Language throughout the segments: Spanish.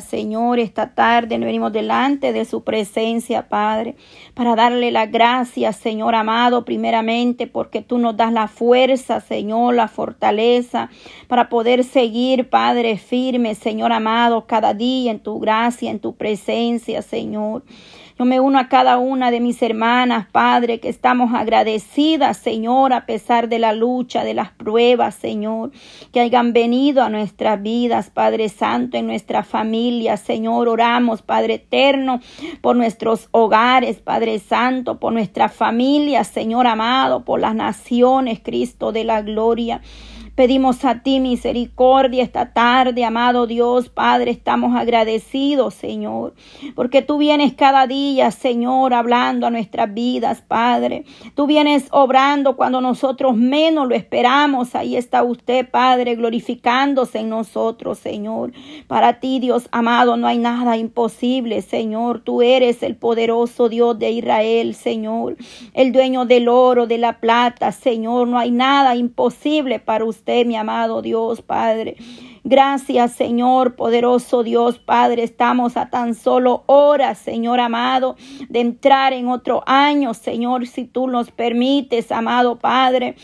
Señor, esta tarde nos venimos delante de su presencia, Padre, para darle las gracias, Señor amado, primeramente porque tú nos das la fuerza, Señor, la fortaleza para poder seguir, Padre, firme, Señor amado, cada día en tu gracia, en tu presencia, Señor. Yo me uno a cada una de mis hermanas, Padre, que estamos agradecidas, Señor, a pesar de la lucha, de las pruebas, Señor, que hayan venido a nuestras vidas, Padre Santo, en nuestra familia, Señor. Oramos, Padre eterno, por nuestros hogares, Padre Santo, por nuestra familia, Señor amado, por las naciones, Cristo de la gloria. Pedimos a ti misericordia esta tarde, amado Dios, Padre, estamos agradecidos, Señor, porque tú vienes cada día, Señor, hablando a nuestras vidas, Padre. Tú vienes obrando cuando nosotros menos lo esperamos. Ahí está usted, Padre, glorificándose en nosotros, Señor. Para ti, Dios amado, no hay nada imposible, Señor. Tú eres el poderoso Dios de Israel, Señor, el dueño del oro, de la plata, Señor. No hay nada imposible para usted mi amado Dios, Padre. Gracias, Señor, poderoso Dios, Padre. Estamos a tan solo horas, Señor amado, de entrar en otro año, Señor, si tú nos permites, amado Padre.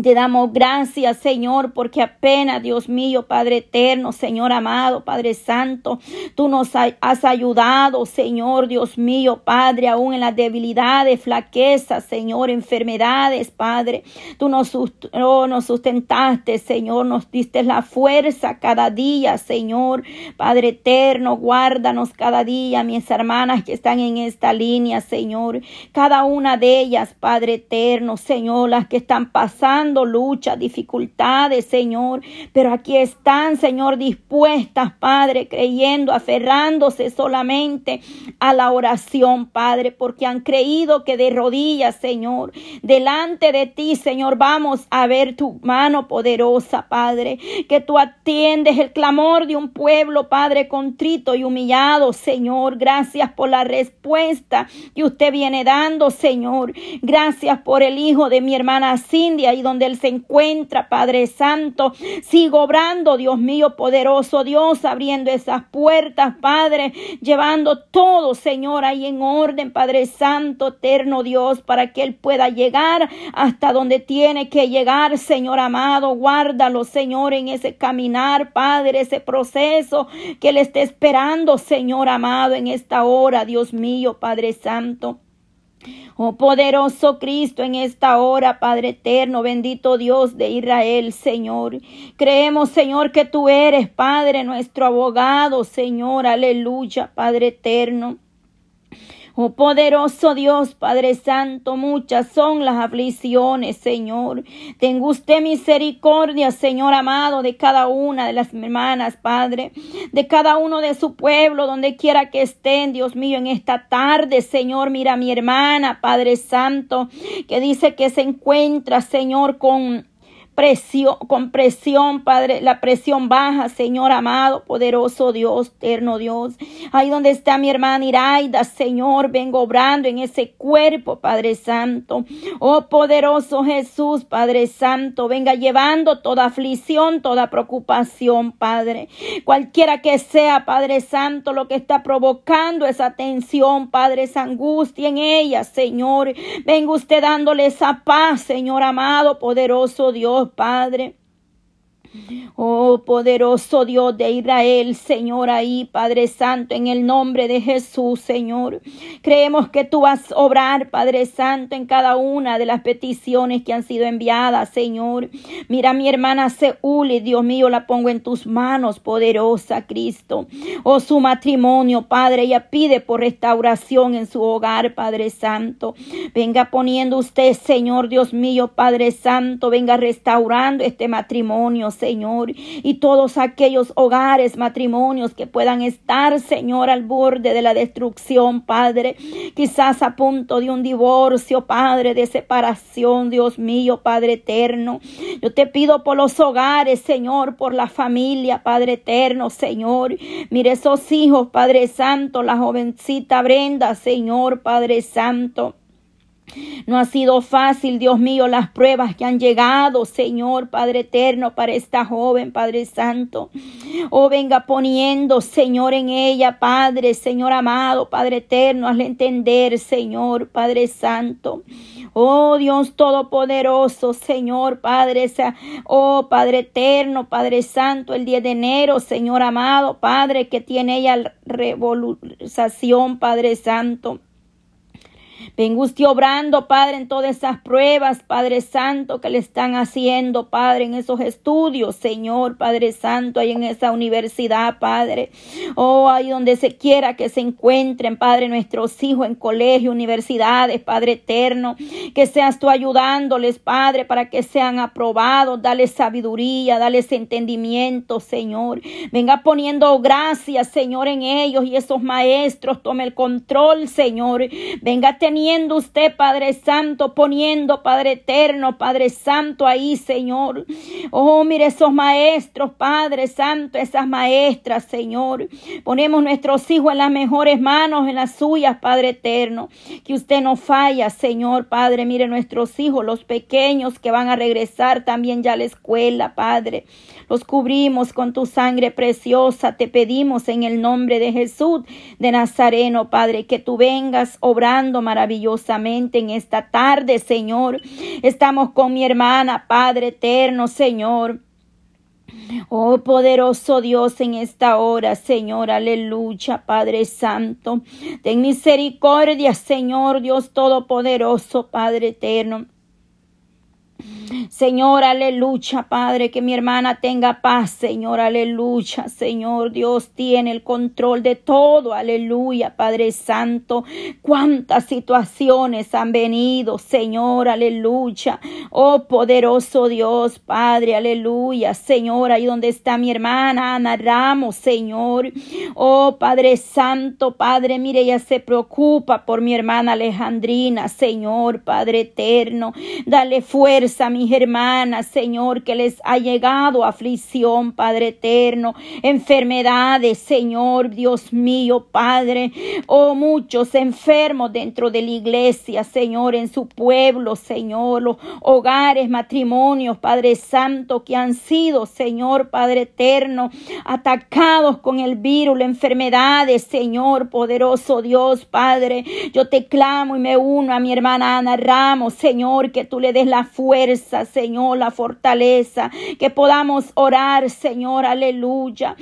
Te damos gracias, Señor, porque apenas, Dios mío, Padre eterno, Señor amado, Padre santo, tú nos has ayudado, Señor, Dios mío, Padre, aún en las debilidades, flaquezas, Señor, enfermedades, Padre. Tú nos, oh, nos sustentaste, Señor, nos diste la fuerza cada día, Señor, Padre eterno, guárdanos cada día, mis hermanas que están en esta línea, Señor, cada una de ellas, Padre eterno, Señor, las que están pasando luchas, dificultades, Señor, pero aquí están, Señor, dispuestas, Padre, creyendo, aferrándose solamente a la oración, Padre, porque han creído que de rodillas, Señor, delante de ti, Señor, vamos a ver tu mano poderosa, Padre, que tú atiendes el clamor de un pueblo, Padre, contrito y humillado, Señor. Gracias por la respuesta que usted viene dando, Señor. Gracias por el hijo de mi hermana Cindy y donde Él se encuentra, Padre Santo. Sigo obrando, Dios mío, poderoso Dios, abriendo esas puertas, Padre, llevando todo, Señor, ahí en orden, Padre Santo, eterno Dios, para que Él pueda llegar hasta donde tiene que llegar, Señor amado. Guárdalo, Señor, en ese caminar, Padre, ese proceso que Él esté esperando, Señor amado, en esta hora, Dios mío, Padre Santo. Oh poderoso Cristo, en esta hora, Padre eterno, bendito Dios de Israel, Señor. Creemos, Señor, que tú eres, Padre, nuestro abogado, Señor, aleluya, Padre eterno. Oh poderoso Dios, Padre Santo, muchas son las aflicciones, Señor. Tenga usted misericordia, Señor amado, de cada una de las hermanas, Padre, de cada uno de su pueblo, donde quiera que estén, Dios mío, en esta tarde, Señor. Mira mi hermana, Padre Santo, que dice que se encuentra, Señor, con presión, con presión, Padre, la presión baja, Señor amado, poderoso Dios, eterno Dios. Ahí donde está mi hermana Iraida, Señor, vengo obrando en ese cuerpo, Padre Santo. Oh poderoso Jesús, Padre Santo, venga llevando toda aflicción, toda preocupación, Padre. Cualquiera que sea, Padre Santo, lo que está provocando esa tensión, Padre, esa angustia en ella, Señor. Venga usted dándole esa paz, Señor amado, poderoso Dios. Padre. Oh poderoso Dios de Israel, Señor, ahí, Padre Santo, en el nombre de Jesús, Señor. Creemos que tú vas a obrar, Padre Santo, en cada una de las peticiones que han sido enviadas, Señor. Mira mi hermana Seúl, Dios mío, la pongo en tus manos, poderosa Cristo. Oh su matrimonio, Padre, ella pide por restauración en su hogar, Padre Santo. Venga poniendo usted, Señor, Dios mío, Padre Santo, venga restaurando este matrimonio, Señor, y todos aquellos hogares, matrimonios que puedan estar, Señor, al borde de la destrucción, Padre, quizás a punto de un divorcio, Padre, de separación, Dios mío, Padre eterno. Yo te pido por los hogares, Señor, por la familia, Padre eterno, Señor. Mire esos hijos, Padre Santo, la jovencita Brenda, Señor, Padre Santo. No ha sido fácil, Dios mío, las pruebas que han llegado, Señor Padre eterno, para esta joven, Padre Santo. Oh, venga poniendo, Señor, en ella, Padre, Señor amado, Padre eterno, hazle entender, Señor, Padre Santo. Oh Dios Todopoderoso, Señor Padre, oh Padre eterno, Padre Santo, el 10 de enero, Señor amado, Padre, que tiene ella revolución, Padre Santo. Venga usted obrando, Padre, en todas esas pruebas, Padre Santo, que le están haciendo, Padre, en esos estudios, Señor, Padre Santo, ahí en esa universidad, Padre. Oh, ahí donde se quiera que se encuentren, Padre, nuestros hijos en colegio, universidades, Padre eterno. Que seas tú ayudándoles, Padre, para que sean aprobados. Dale sabiduría, dale entendimiento, Señor. Venga poniendo gracias, Señor, en ellos y esos maestros. Tome el control, Señor. Venga teniendo usted, Padre Santo, poniendo, Padre Eterno, Padre Santo, ahí, Señor. Oh, mire esos maestros, Padre Santo, esas maestras, Señor. Ponemos nuestros hijos en las mejores manos, en las suyas, Padre Eterno. Que usted no falla, Señor, Padre. Mire nuestros hijos, los pequeños que van a regresar también ya a la escuela, Padre. Los cubrimos con tu sangre preciosa. Te pedimos en el nombre de Jesús de Nazareno, Padre, que tú vengas obrando maravillosamente en esta tarde, Señor. Estamos con mi hermana, Padre eterno, Señor. Oh poderoso Dios en esta hora, Señor, aleluya, Padre Santo. Ten misericordia, Señor, Dios Todopoderoso, Padre Eterno. Señor, aleluya, Padre, que mi hermana tenga paz, Señor, aleluya, Señor, Dios tiene el control de todo, aleluya, Padre Santo. Cuántas situaciones han venido, Señor, aleluya. Oh, poderoso Dios, Padre, aleluya, Señor, ahí donde está mi hermana Ana Ramos, Señor. Oh, Padre Santo, Padre, mire, ella se preocupa por mi hermana Alejandrina, Señor, Padre eterno. Dale fuerza, mi hermanas, Señor, que les ha llegado aflicción, Padre eterno, enfermedades, Señor, Dios mío, Padre, oh, muchos enfermos dentro de la iglesia, Señor, en su pueblo, Señor, los hogares, matrimonios, Padre Santo, que han sido, Señor, Padre eterno, atacados con el virus, las enfermedades, Señor, poderoso Dios, Padre, yo te clamo y me uno a mi hermana Ana Ramos, Señor, que tú le des la fuerza, Señor, la fortaleza, que podamos orar, Señor, aleluya,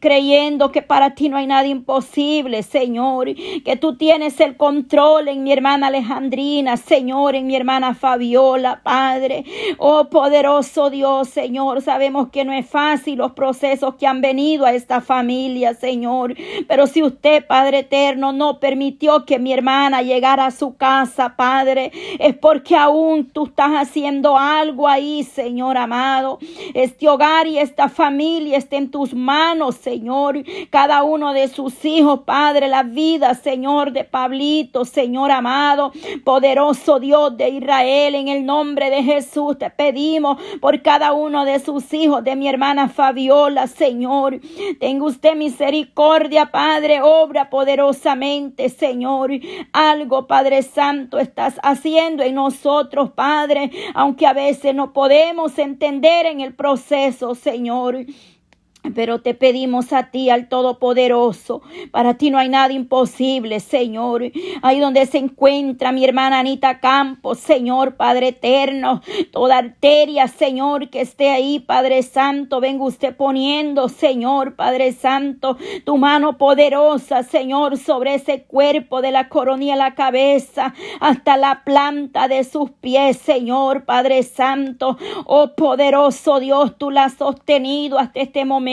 creyendo que para ti no hay nada imposible, Señor, que tú tienes el control en mi hermana Alejandrina, Señor, en mi hermana Fabiola, Padre, oh poderoso Dios, Señor, sabemos que no es fácil los procesos que han venido a esta familia, Señor, pero si usted, Padre eterno, no permitió que mi hermana llegara a su casa, Padre, es porque aún tú estás haciendo algo ahí, Señor amado. Este hogar y esta familia está en tus manos, Señor. Cada uno de sus hijos, Padre, la vida, Señor, de Pablito, Señor amado, poderoso Dios de Israel, en el nombre de Jesús te pedimos por cada uno de sus hijos, de mi hermana Fabiola, Señor. Tenga usted misericordia, Padre, obra poderosamente, Señor. Algo, Padre Santo, estás haciendo en nosotros, Padre, aunque que a veces no podemos entender en el proceso, Señor. Pero te pedimos a ti, al Todopoderoso. Para ti no hay nada imposible, Señor. Ahí donde se encuentra mi hermana Anita Campos, Señor Padre eterno. Toda arteria, Señor, que esté ahí, Padre Santo. Venga usted poniendo, Señor Padre Santo, tu mano poderosa, Señor, sobre ese cuerpo de la coronilla la cabeza hasta la planta de sus pies, Señor Padre Santo. Oh poderoso Dios, tú la has sostenido hasta este momento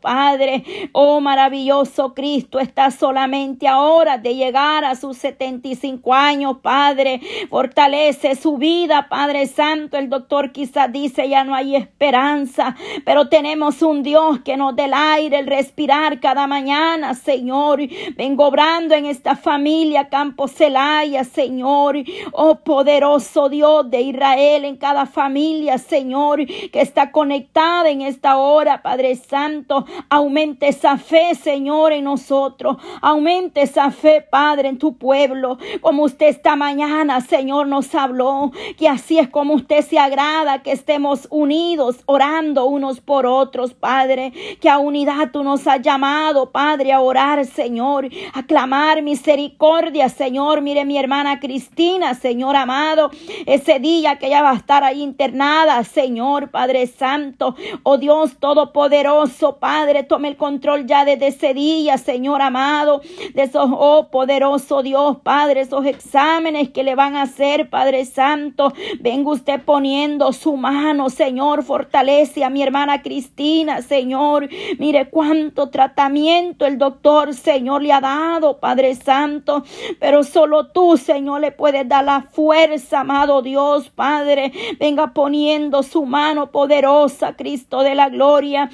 Padre. Oh maravilloso Cristo, está solamente ahora de llegar a sus 75 años, Padre. Fortalece su vida, Padre Santo. El doctor quizás dice ya no hay esperanza, pero tenemos un Dios que nos dé el aire, el respirar cada mañana, Señor. Vengo obrando en esta familia Campo Celaya, Señor. Oh poderoso Dios de Israel, en cada familia, Señor, que está conectada en esta hora, Padre Santo. Santo, aumente esa fe, Señor, en nosotros. Aumente esa fe, Padre, en tu pueblo. Como usted esta mañana, Señor, nos habló, que así es como usted se agrada, que estemos unidos, orando unos por otros, Padre. Que a unidad tú nos has llamado, Padre, a orar, Señor, a clamar misericordia, Señor. Mire mi hermana Cristina, Señor amado, ese día que ella va a estar ahí internada, Señor, Padre Santo. Oh Dios Todopoderoso, Padre, tome el control ya desde ese día, Señor amado, de esos, oh poderoso Dios, Padre, esos exámenes que le van a hacer, Padre Santo. Venga usted poniendo su mano, Señor, fortalece a mi hermana Cristina, Señor. Mire cuánto tratamiento el doctor, Señor, le ha dado, Padre Santo. Pero solo tú, Señor, le puedes dar la fuerza, amado Dios, Padre. Venga poniendo su mano poderosa, Cristo de la gloria.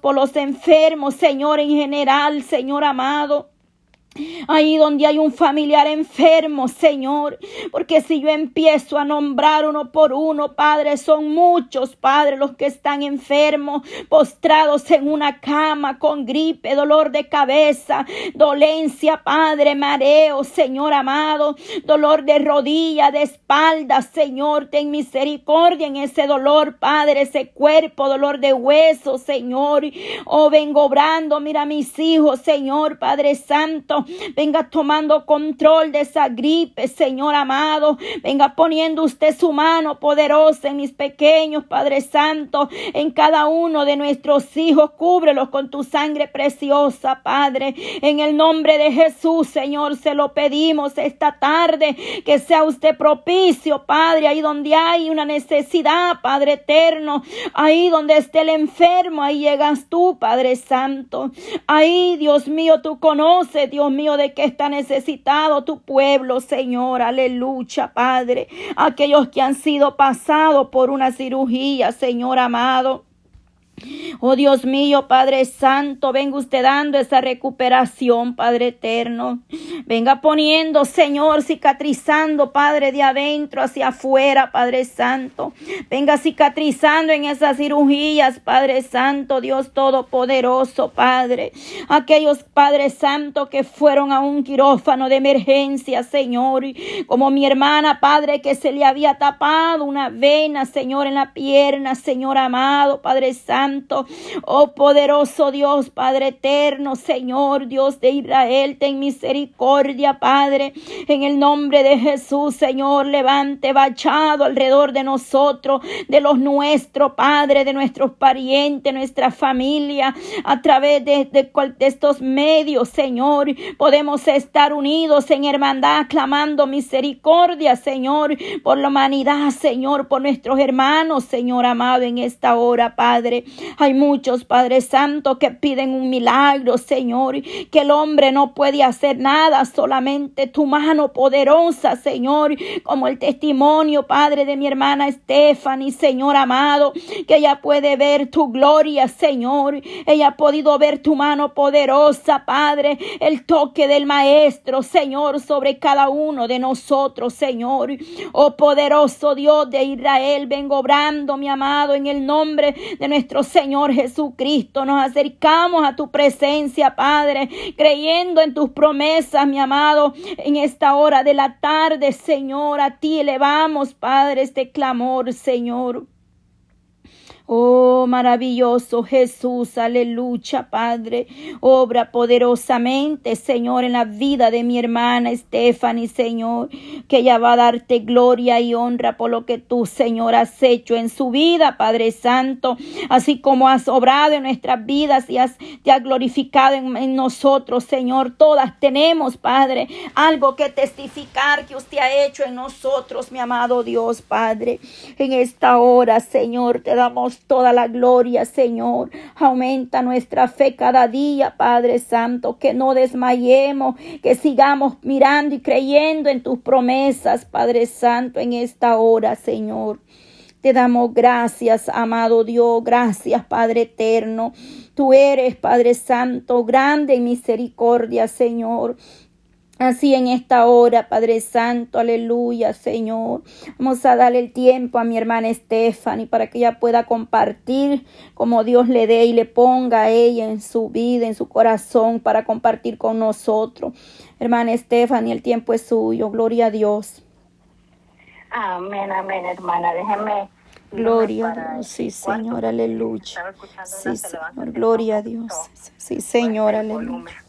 Por los enfermos, Señor, en general, Señor amado. Ahí donde hay un familiar enfermo, Señor. Porque si yo empiezo a nombrar uno por uno, Padre, son muchos, Padre, los que están enfermos, postrados en una cama con gripe, dolor de cabeza, dolencia, Padre, mareo, Señor amado, dolor de rodilla, de espalda, Señor, ten misericordia en ese dolor, Padre, ese cuerpo, dolor de hueso, Señor. Oh, vengo obrando, mira mis hijos, Señor, Padre Santo venga tomando control de esa gripe, Señor amado. Venga poniendo usted su mano poderosa en mis pequeños, Padre Santo, en cada uno de nuestros hijos. Cúbrelos con tu sangre preciosa, Padre. En el nombre de Jesús, Señor, se lo pedimos esta tarde. Que sea usted propicio, Padre, ahí donde hay una necesidad, Padre eterno. Ahí donde esté el enfermo, ahí llegas tú, Padre Santo. Ahí, Dios mío, tú conoces, Dios mío, de que está necesitado tu pueblo, Señor. Aleluya, Padre. Aquellos que han sido pasados por una cirugía, Señor amado. Oh Dios mío, Padre Santo, venga usted dando esa recuperación, Padre eterno. Venga poniendo, Señor, cicatrizando, Padre, de adentro hacia afuera, Padre Santo. Venga cicatrizando en esas cirugías, Padre Santo, Dios Todopoderoso, Padre. Aquellos, Padre Santo, que fueron a un quirófano de emergencia, Señor. Como mi hermana, Padre, que se le había tapado una vena, Señor, en la pierna, Señor amado, Padre Santo. Oh poderoso Dios, Padre eterno, Señor, Dios de Israel, ten misericordia, Padre. En el nombre de Jesús, Señor, levante bachado alrededor de nosotros, de los nuestros, Padre, de nuestros parientes, nuestra familia, a través de, de estos medios, Señor. Podemos estar unidos en hermandad, clamando misericordia, Señor, por la humanidad, Señor, por nuestros hermanos, Señor amado, en esta hora, Padre. Hay muchos, Padre Santo, que piden un milagro, Señor, que el hombre no puede hacer nada, solamente tu mano poderosa, Señor, como el testimonio, Padre, de mi hermana Stephanie, Señor amado, que ella puede ver tu gloria, Señor. Ella ha podido ver tu mano poderosa, Padre, el toque del Maestro, Señor, sobre cada uno de nosotros, Señor. Oh poderoso Dios de Israel, vengo obrando, mi amado, en el nombre de nuestro Señor Jesucristo. Nos acercamos a tu presencia, Padre, creyendo en tus promesas, mi amado, en esta hora de la tarde, Señor. A ti elevamos, Padre, este clamor, Señor. Oh, maravilloso Jesús, aleluya, Padre. Obra poderosamente, Señor, en la vida de mi hermana Stephanie, Señor, que ella va a darte gloria y honra por lo que tú, Señor, has hecho en su vida, Padre Santo, así como has obrado en nuestras vidas y has, te has glorificado en, en nosotros, Señor. Todas tenemos, Padre, algo que testificar que usted ha hecho en nosotros, mi amado Dios, Padre. En esta hora, Señor, te toda la gloria, Señor. Aumenta nuestra fe cada día, Padre Santo, que no desmayemos, que sigamos mirando y creyendo en tus promesas, Padre Santo, en esta hora, Señor. Te damos gracias, amado Dios, gracias, Padre eterno. Tú eres, Padre Santo, grande en misericordia, Señor. Así en esta hora, Padre Santo, aleluya, Señor. Vamos a darle el tiempo a mi hermana Stephanie para que ella pueda compartir como Dios le dé y le ponga a ella en su vida, en su corazón, para compartir con nosotros. Hermana Stephanie, el tiempo es suyo. Gloria a Dios. Amén, amén, hermana. Déjeme. Gloria a Dios, sí, Señor, aleluya. Sí, Señor, gloria a Dios. Sí, Señor, aleluya.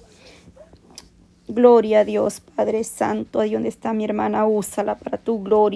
Gloria a Dios, Padre Santo, ahí donde está mi hermana, úsala para tu gloria.